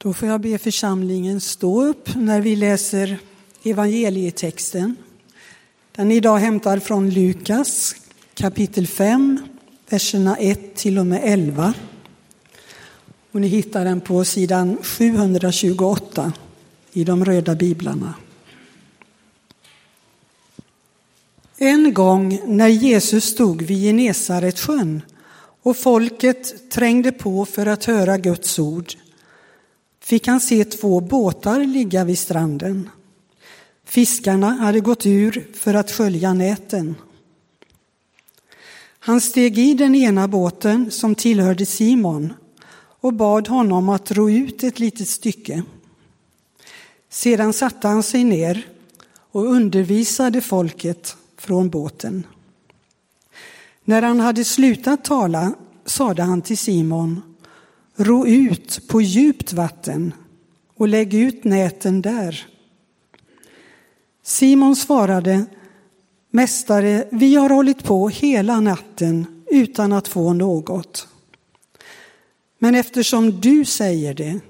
Då får jag be församlingen stå upp när vi läser evangelietexten. Den är idag hämtad från Lukas kapitel 5, verserna 1 till och med 11. Och ni hittar den på sidan 728 i de röda biblarna. En gång när Jesus stod vid Genesaretsjön och folket trängde på för att höra Guds ord fick han se två båtar ligga vid stranden. Fiskarna hade gått ur för att skölja näten. Han steg i den ena båten som tillhörde Simon och bad honom att ro ut ett litet stycke. Sedan satte han sig ner och undervisade folket från båten. När han hade slutat tala sade han till Simon, ro ut på djupt vatten och lägg ut näten där. Simon svarade, Mästare, vi har hållit på hela natten utan att få något. Men eftersom du säger det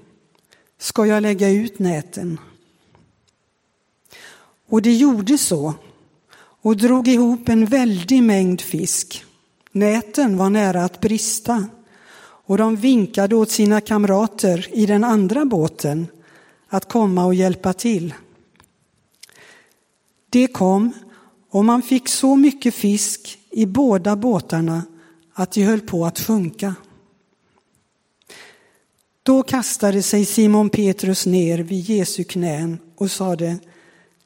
ska jag lägga ut näten. Och det gjorde så och drog ihop en väldig mängd fisk. Näten var nära att brista och de vinkade åt sina kamrater i den andra båten att komma och hjälpa till. Det kom och man fick så mycket fisk i båda båtarna att de höll på att sjunka. Då kastade sig Simon Petrus ner vid Jesu knän och sade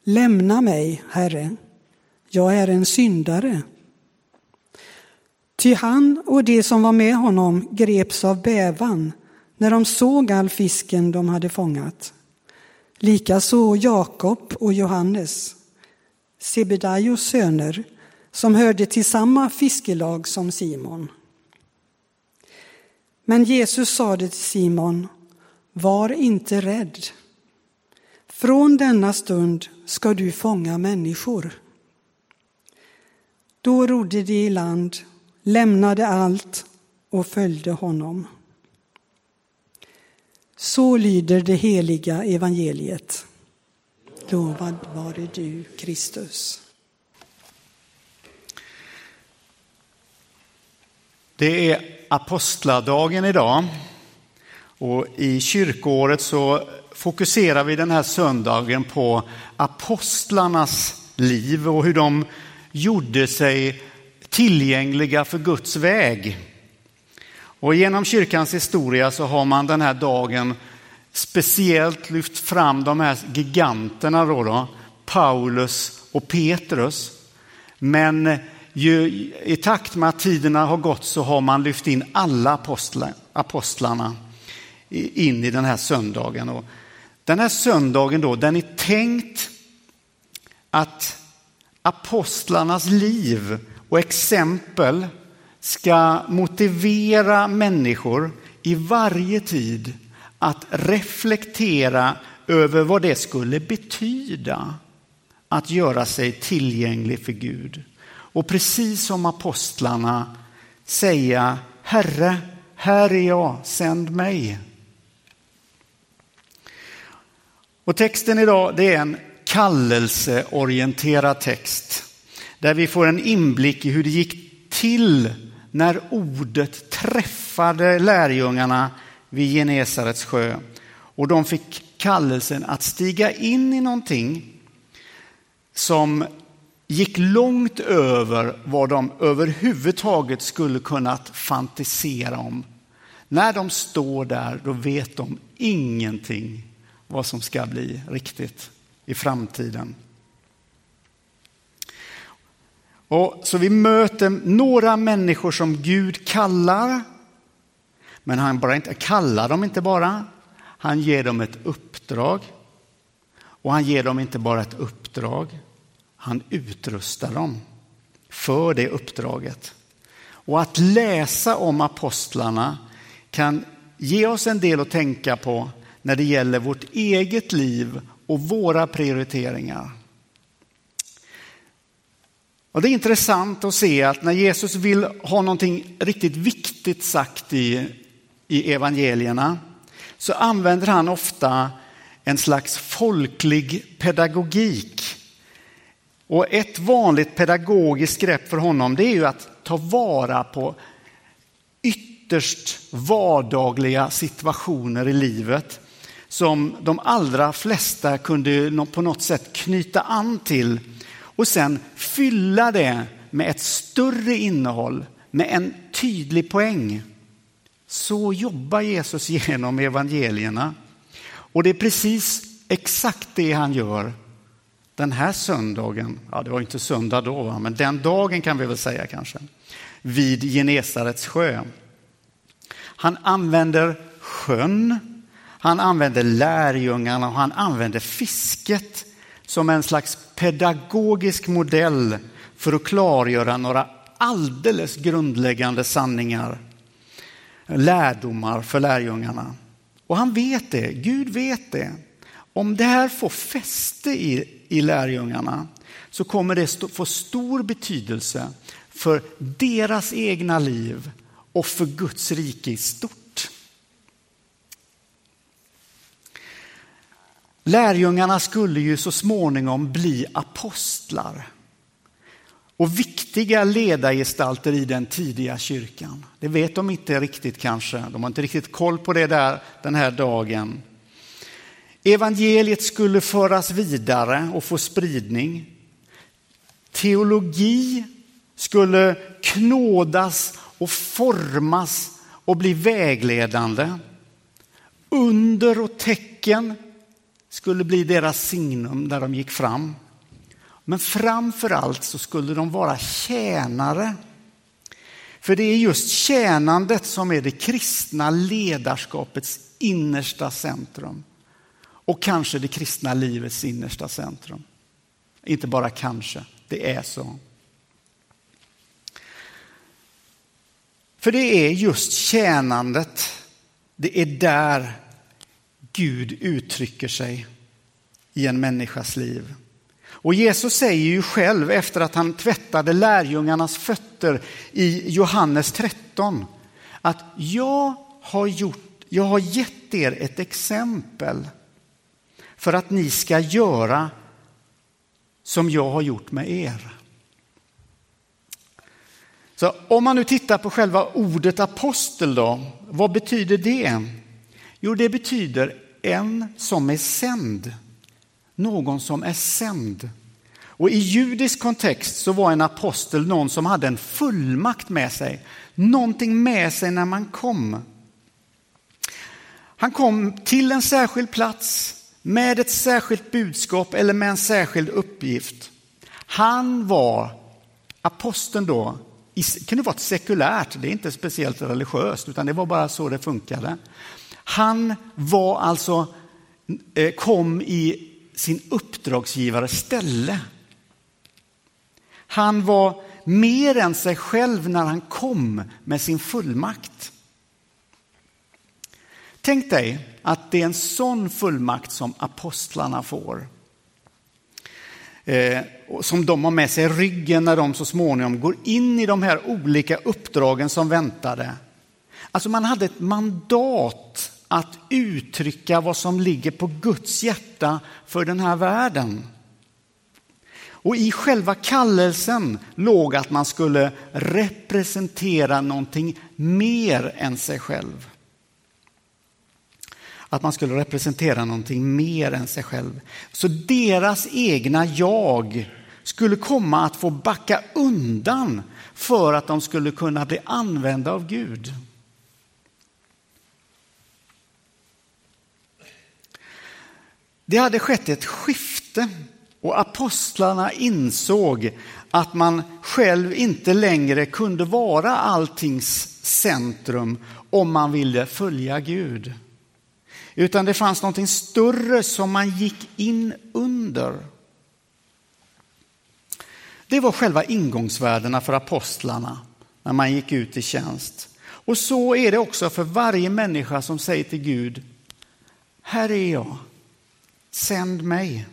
Lämna mig, Herre, jag är en syndare. Ty han och de som var med honom greps av bävan när de såg all fisken de hade fångat. Likaså Jakob och Johannes, Sebedaios söner, som hörde till samma fiskelag som Simon. Men Jesus sade till Simon, var inte rädd. Från denna stund ska du fånga människor. Då rodde de i land, lämnade allt och följde honom. Så lyder det heliga evangeliet. Lovad vare du, Kristus. Det är apostladagen idag och i kyrkoåret så fokuserar vi den här söndagen på apostlarnas liv och hur de gjorde sig tillgängliga för Guds väg. Och genom kyrkans historia så har man den här dagen speciellt lyft fram de här giganterna då, då Paulus och Petrus. Men ju, i takt med att tiderna har gått så har man lyft in alla apostlarna in i den här söndagen. Och den här söndagen då, den är tänkt att apostlarnas liv och exempel ska motivera människor i varje tid att reflektera över vad det skulle betyda att göra sig tillgänglig för Gud. Och precis som apostlarna säga Herre, här är jag, sänd mig. Och texten idag det är en kallelseorienterad text där vi får en inblick i hur det gick till när ordet träffade lärjungarna vid Genesarets sjö och de fick kallelsen att stiga in i någonting som gick långt över vad de överhuvudtaget skulle kunnat fantisera om. När de står där, då vet de ingenting vad som ska bli riktigt i framtiden. Och så vi möter några människor som Gud kallar. Men han bara inte, kallar dem inte bara, han ger dem ett uppdrag. Och han ger dem inte bara ett uppdrag, han utrustar dem för det uppdraget. Och att läsa om apostlarna kan ge oss en del att tänka på när det gäller vårt eget liv och våra prioriteringar. Och det är intressant att se att när Jesus vill ha någonting riktigt viktigt sagt i, i evangelierna så använder han ofta en slags folklig pedagogik. Och ett vanligt pedagogiskt grepp för honom det är ju att ta vara på ytterst vardagliga situationer i livet som de allra flesta kunde på något sätt knyta an till och sen fylla det med ett större innehåll, med en tydlig poäng. Så jobbar Jesus genom evangelierna. Och det är precis exakt det han gör den här söndagen. Ja, det var inte söndag då, men den dagen kan vi väl säga kanske. Vid Genesarets sjö. Han använder sjön, han använder lärjungarna och han använder fisket som en slags pedagogisk modell för att klargöra några alldeles grundläggande sanningar, lärdomar för lärjungarna. Och han vet det, Gud vet det. Om det här får fäste i, i lärjungarna så kommer det få stor betydelse för deras egna liv och för Guds rike i stort. Lärjungarna skulle ju så småningom bli apostlar och viktiga ledargestalter i den tidiga kyrkan. Det vet de inte riktigt kanske. De har inte riktigt koll på det där den här dagen. Evangeliet skulle föras vidare och få spridning. Teologi skulle knådas och formas och bli vägledande. Under och tecken skulle bli deras signum där de gick fram. Men framför allt så skulle de vara tjänare. För det är just tjänandet som är det kristna ledarskapets innersta centrum. Och kanske det kristna livets innersta centrum. Inte bara kanske, det är så. För det är just tjänandet, det är där Gud uttrycker sig i en människas liv. Och Jesus säger ju själv efter att han tvättade lärjungarnas fötter i Johannes 13 att jag har, gjort, jag har gett er ett exempel för att ni ska göra som jag har gjort med er. Så om man nu tittar på själva ordet apostel då, vad betyder det? Jo, det betyder en som är sänd. Någon som är sänd. Och i judisk kontext så var en apostel någon som hade en fullmakt med sig. Någonting med sig när man kom. Han kom till en särskild plats med ett särskilt budskap eller med en särskild uppgift. Han var aposteln då, det kunde vara sekulärt, det är inte speciellt religiöst utan det var bara så det funkade. Han var alltså, eh, kom i sin uppdragsgivares ställe. Han var mer än sig själv när han kom med sin fullmakt. Tänk dig att det är en sån fullmakt som apostlarna får. Eh, som de har med sig i ryggen när de så småningom går in i de här olika uppdragen som väntade. Alltså man hade ett mandat att uttrycka vad som ligger på Guds hjärta för den här världen. Och i själva kallelsen låg att man skulle representera någonting mer än sig själv. Att man skulle representera någonting mer än sig själv. Så deras egna jag skulle komma att få backa undan för att de skulle kunna bli använda av Gud. Det hade skett ett skifte och apostlarna insåg att man själv inte längre kunde vara alltings centrum om man ville följa Gud. Utan det fanns någonting större som man gick in under. Det var själva ingångsvärdena för apostlarna när man gick ut i tjänst. Och så är det också för varje människa som säger till Gud, här är jag, sänd mig.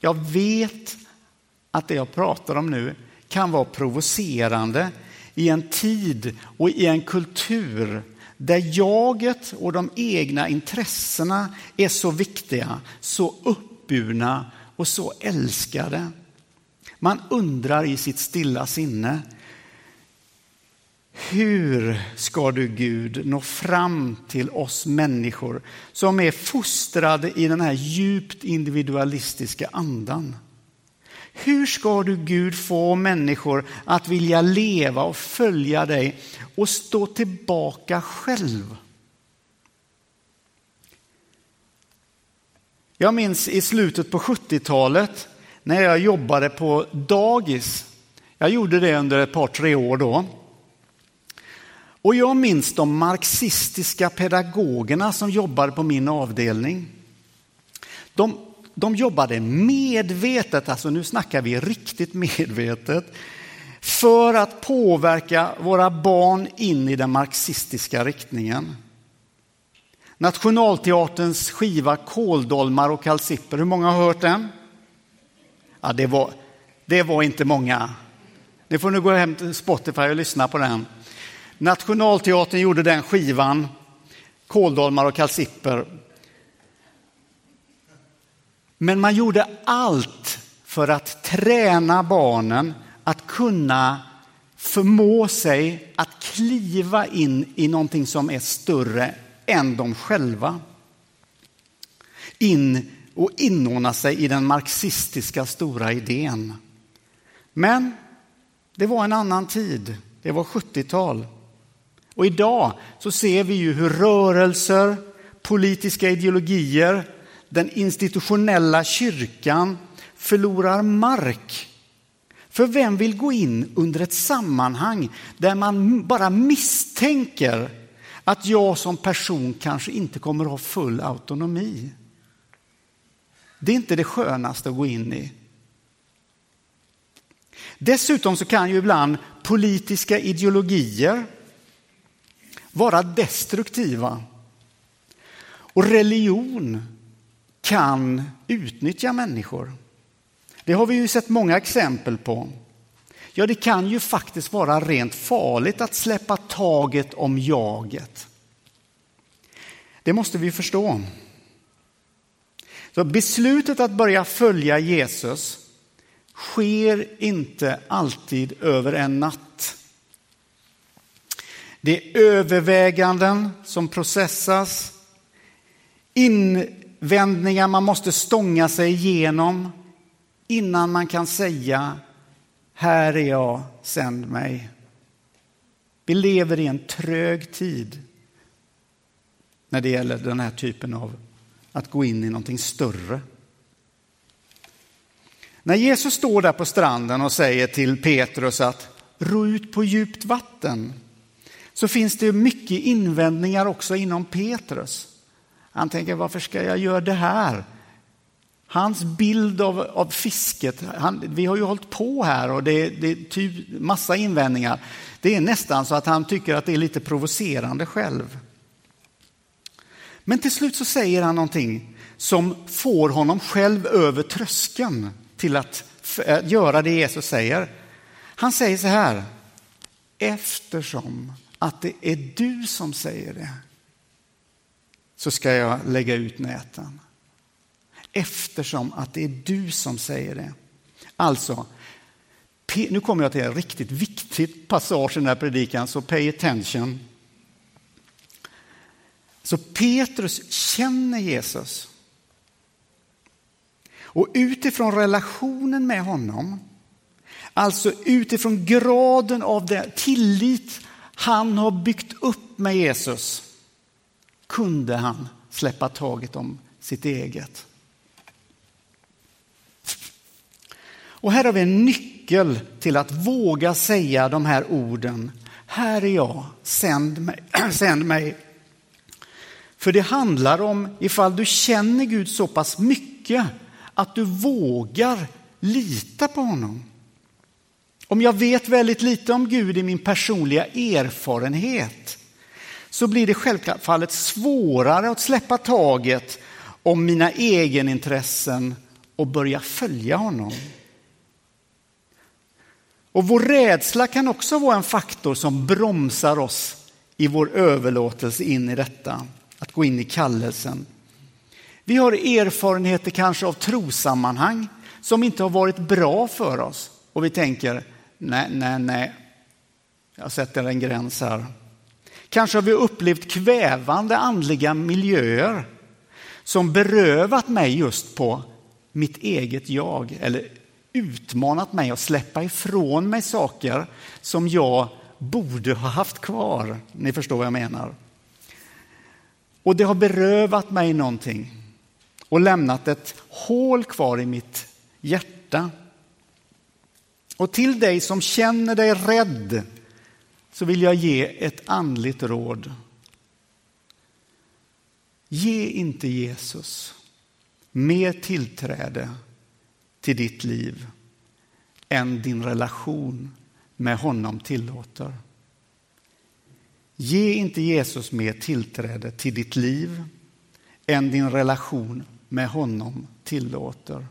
Jag vet att det jag pratar om nu kan vara provocerande i en tid och i en kultur där jaget och de egna intressena är så viktiga, så uppburna och så älskade. Man undrar i sitt stilla sinne, hur ska du Gud nå fram till oss människor som är fostrade i den här djupt individualistiska andan? Hur ska du Gud få människor att vilja leva och följa dig och stå tillbaka själv? Jag minns i slutet på 70-talet när jag jobbade på dagis. Jag gjorde det under ett par, tre år då. Och jag minns de marxistiska pedagogerna som jobbade på min avdelning. De, de jobbade medvetet, alltså nu snackar vi riktigt medvetet, för att påverka våra barn in i den marxistiska riktningen. Nationalteaterns skiva Kåldolmar och kalsipper, hur många har hört den? Ja, det, var, det var inte många. Ni får nu gå hem till Spotify och lyssna på den. Nationalteatern gjorde den skivan, Kåldolmar och kalsipper. Men man gjorde allt för att träna barnen att kunna förmå sig att kliva in i någonting som är större än de själva. In och inordna sig i den marxistiska stora idén. Men det var en annan tid. Det var 70-tal. Och idag så ser vi ju hur rörelser, politiska ideologier, den institutionella kyrkan förlorar mark. För vem vill gå in under ett sammanhang där man bara misstänker att jag som person kanske inte kommer att ha full autonomi? Det är inte det skönaste att gå in i. Dessutom så kan ju ibland politiska ideologier vara destruktiva. Och religion kan utnyttja människor. Det har vi ju sett många exempel på. Ja, det kan ju faktiskt vara rent farligt att släppa taget om jaget. Det måste vi förstå. Så beslutet att börja följa Jesus sker inte alltid över en natt. Det är överväganden som processas, invändningar man måste stånga sig igenom innan man kan säga här är jag, sänd mig. Vi lever i en trög tid när det gäller den här typen av att gå in i någonting större. När Jesus står där på stranden och säger till Petrus att ro ut på djupt vatten så finns det mycket invändningar också inom Petrus. Han tänker, varför ska jag göra det här? Hans bild av, av fisket, han, vi har ju hållit på här och det, det är typ massa invändningar. Det är nästan så att han tycker att det är lite provocerande själv. Men till slut så säger han någonting som får honom själv över tröskeln till att eh, göra det Jesus säger. Han säger så här, eftersom att det är du som säger det så ska jag lägga ut näten. Eftersom att det är du som säger det. Alltså, nu kommer jag till en riktigt viktig passage i den här predikan, så pay attention. Så Petrus känner Jesus. Och utifrån relationen med honom, alltså utifrån graden av den tillit han har byggt upp med Jesus, kunde han släppa taget om sitt eget. Och här har vi en nyckel till att våga säga de här orden. Här är jag, sänd mig. sänd mig. För det handlar om ifall du känner Gud så pass mycket att du vågar lita på honom. Om jag vet väldigt lite om Gud i min personliga erfarenhet så blir det självfallet svårare att släppa taget om mina egenintressen och börja följa honom. Och vår rädsla kan också vara en faktor som bromsar oss i vår överlåtelse in i detta, att gå in i kallelsen. Vi har erfarenheter kanske av trosammanhang som inte har varit bra för oss och vi tänker nej, nej, nej, jag sätter en gräns här. Kanske har vi upplevt kvävande andliga miljöer som berövat mig just på mitt eget jag eller utmanat mig att släppa ifrån mig saker som jag borde ha haft kvar. Ni förstår vad jag menar. Och det har berövat mig någonting och lämnat ett hål kvar i mitt hjärta. Och till dig som känner dig rädd så vill jag ge ett andligt råd. Ge inte Jesus mer tillträde till ditt liv än din relation med honom tillåter. Ge inte Jesus mer tillträde till ditt liv än din relation med honom tillåter.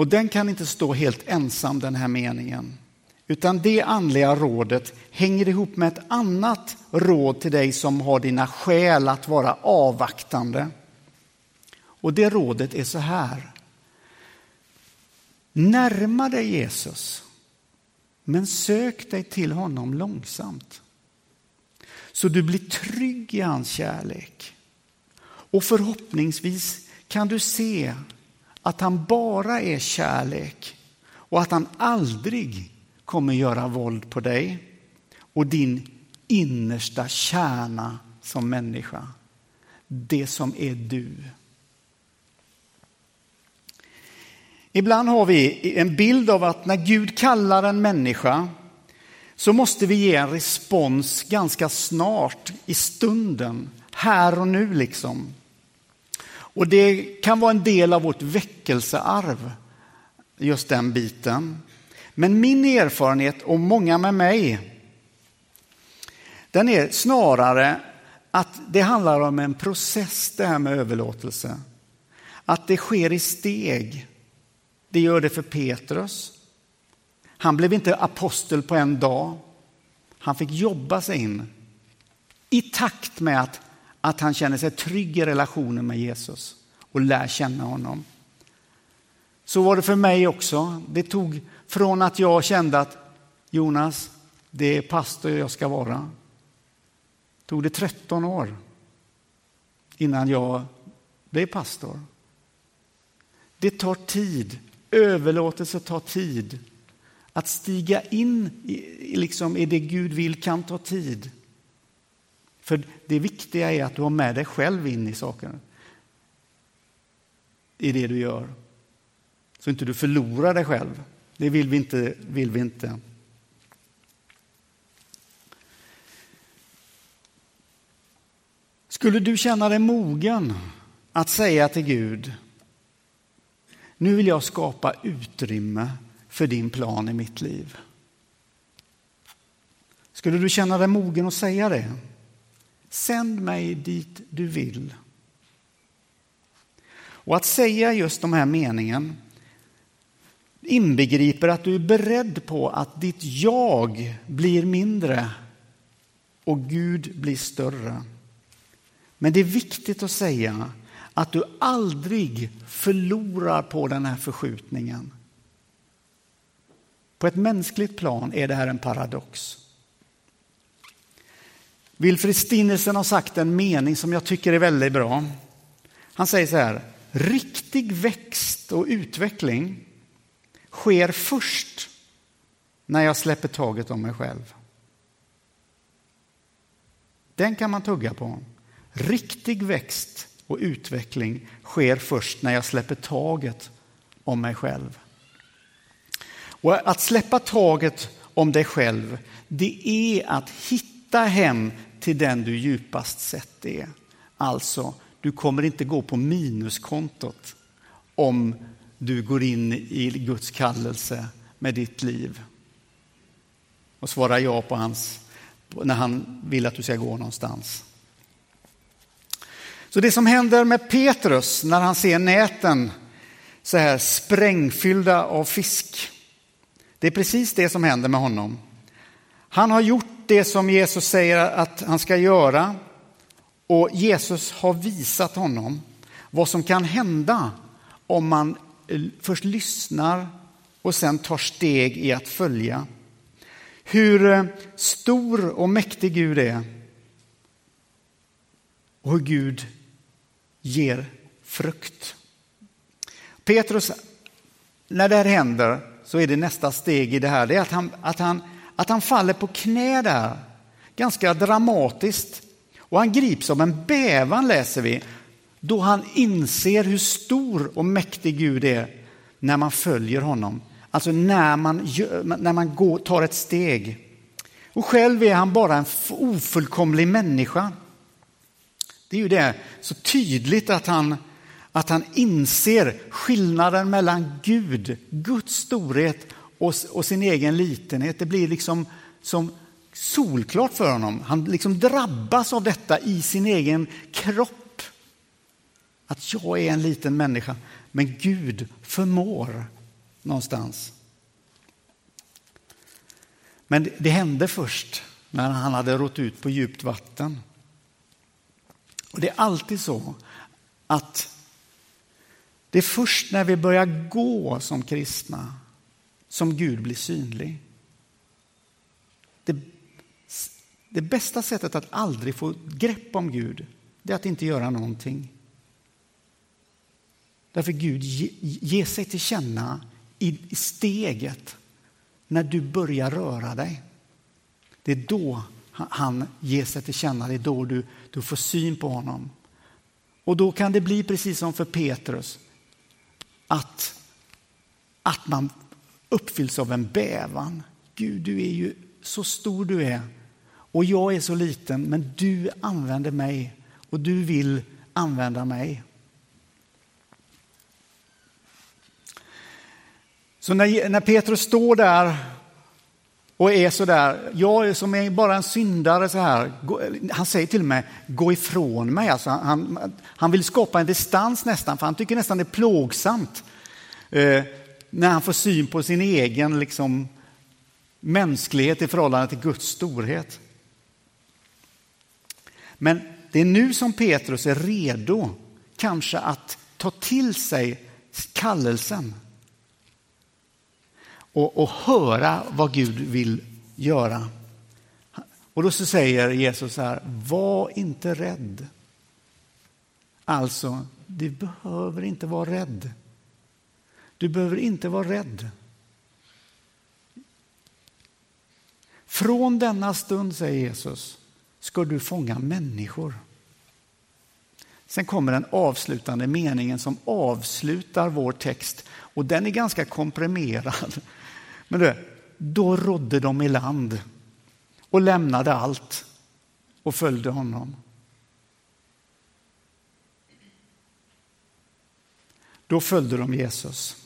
Och den kan inte stå helt ensam den här meningen. Utan det andliga rådet hänger ihop med ett annat råd till dig som har dina skäl att vara avvaktande. Och det rådet är så här. Närma dig Jesus, men sök dig till honom långsamt. Så du blir trygg i hans kärlek. Och förhoppningsvis kan du se att han bara är kärlek och att han aldrig kommer göra våld på dig och din innersta kärna som människa. Det som är du. Ibland har vi en bild av att när Gud kallar en människa så måste vi ge en respons ganska snart i stunden, här och nu liksom. Och det kan vara en del av vårt väckelsearv, just den biten. Men min erfarenhet och många med mig, den är snarare att det handlar om en process det här med överlåtelse. Att det sker i steg. Det gör det för Petrus. Han blev inte apostel på en dag. Han fick jobba sig in i takt med att, att han känner sig trygg i relationen med Jesus och lär känna honom. Så var det för mig också. Det tog från att jag kände att Jonas, det är pastor jag ska vara. Tog det 13 år innan jag blev pastor. Det tar tid. Överlåtelse tar tid. Att stiga in i, liksom, i det Gud vill kan ta tid. För det viktiga är att du har med dig själv in i saken. I det du gör. Så inte du förlorar dig själv. Det vill vi inte. Vill vi inte. Skulle du känna dig mogen att säga till Gud, nu vill jag skapa utrymme för din plan i mitt liv. Skulle du känna dig mogen att säga det? Sänd mig dit du vill. Och att säga just de här meningen inbegriper att du är beredd på att ditt jag blir mindre och Gud blir större. Men det är viktigt att säga att du aldrig förlorar på den här förskjutningen. På ett mänskligt plan är det här en paradox. Wilfrid Stinnesen har sagt en mening som jag tycker är väldigt bra. Han säger så här, riktig växt och utveckling sker först när jag släpper taget om mig själv. Den kan man tugga på. Riktig växt och utveckling sker först när jag släpper taget om mig själv. Och att släppa taget om dig själv, det är att hitta hem till den du djupast sett är. Alltså, du kommer inte gå på minuskontot om du går in i Guds kallelse med ditt liv och svarar ja på hans, när han vill att du ska gå någonstans. Så det som händer med Petrus när han ser näten så här sprängfyllda av fisk, det är precis det som händer med honom. Han har gjort det som Jesus säger att han ska göra. Och Jesus har visat honom vad som kan hända om man eh, först lyssnar och sen tar steg i att följa. Hur eh, stor och mäktig Gud är och hur Gud ger frukt. Petrus, när det här händer så är det nästa steg i det här, det är att han, att han, att han faller på knä där, ganska dramatiskt. Och han grips av en bävan läser vi, då han inser hur stor och mäktig Gud är när man följer honom. Alltså när man, när man går, tar ett steg. Och själv är han bara en ofullkomlig människa. Det är ju det så tydligt att han, att han inser skillnaden mellan Gud, Guds storhet och, och sin egen litenhet. Det blir liksom som solklart för honom. Han liksom drabbas av detta i sin egen kropp. Att jag är en liten människa, men Gud förmår någonstans. Men det hände först när han hade rått ut på djupt vatten. Och Det är alltid så att det är först när vi börjar gå som kristna som Gud blir synlig. Det, det bästa sättet att aldrig få grepp om Gud det är att inte göra någonting. Därför Gud ger ge sig till känna i, i steget när du börjar röra dig. Det är då han ger sig till känna, det är då du, du får syn på honom. Och då kan det bli precis som för Petrus, att, att man uppfylls av en bävan. Gud, du är ju så stor du är och jag är så liten, men du använder mig och du vill använda mig. Så när, när Petrus står där och är så där, jag som är bara en syndare så här, han säger till och med gå ifrån mig. Alltså han, han vill skapa en distans nästan, för han tycker nästan det är plågsamt eh, när han får syn på sin egen liksom, mänsklighet i förhållande till Guds storhet. Men det är nu som Petrus är redo kanske att ta till sig kallelsen och, och höra vad Gud vill göra. Och då så säger Jesus så här, var inte rädd. Alltså, du behöver inte vara rädd. Du behöver inte vara rädd. Från denna stund, säger Jesus, ska du fånga människor. Sen kommer den avslutande meningen som avslutar vår text och den är ganska komprimerad. Men du, då rådde de i land och lämnade allt och följde honom. Då följde de Jesus.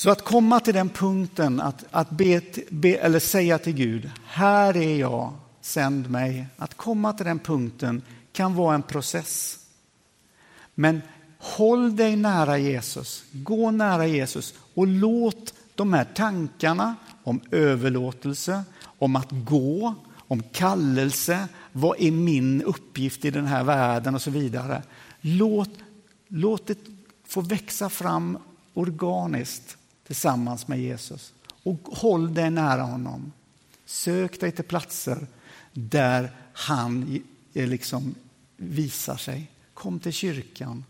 Så att komma till den punkten att, att be, be, eller säga till Gud, här är jag, sänd mig. Att komma till den punkten kan vara en process. Men håll dig nära Jesus, gå nära Jesus och låt de här tankarna om överlåtelse, om att gå, om kallelse, vad är min uppgift i den här världen och så vidare. Låt, låt det få växa fram organiskt tillsammans med Jesus. Och håll dig nära honom. Sök dig till platser där han liksom visar sig. Kom till kyrkan.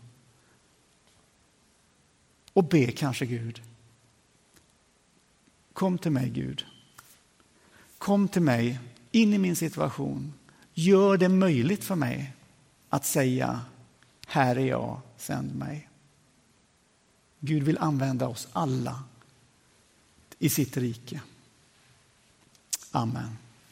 Och be kanske Gud. Kom till mig Gud. Kom till mig in i min situation. Gör det möjligt för mig att säga här är jag, sänd mig. Gud vill använda oss alla i sitt rike. Amen.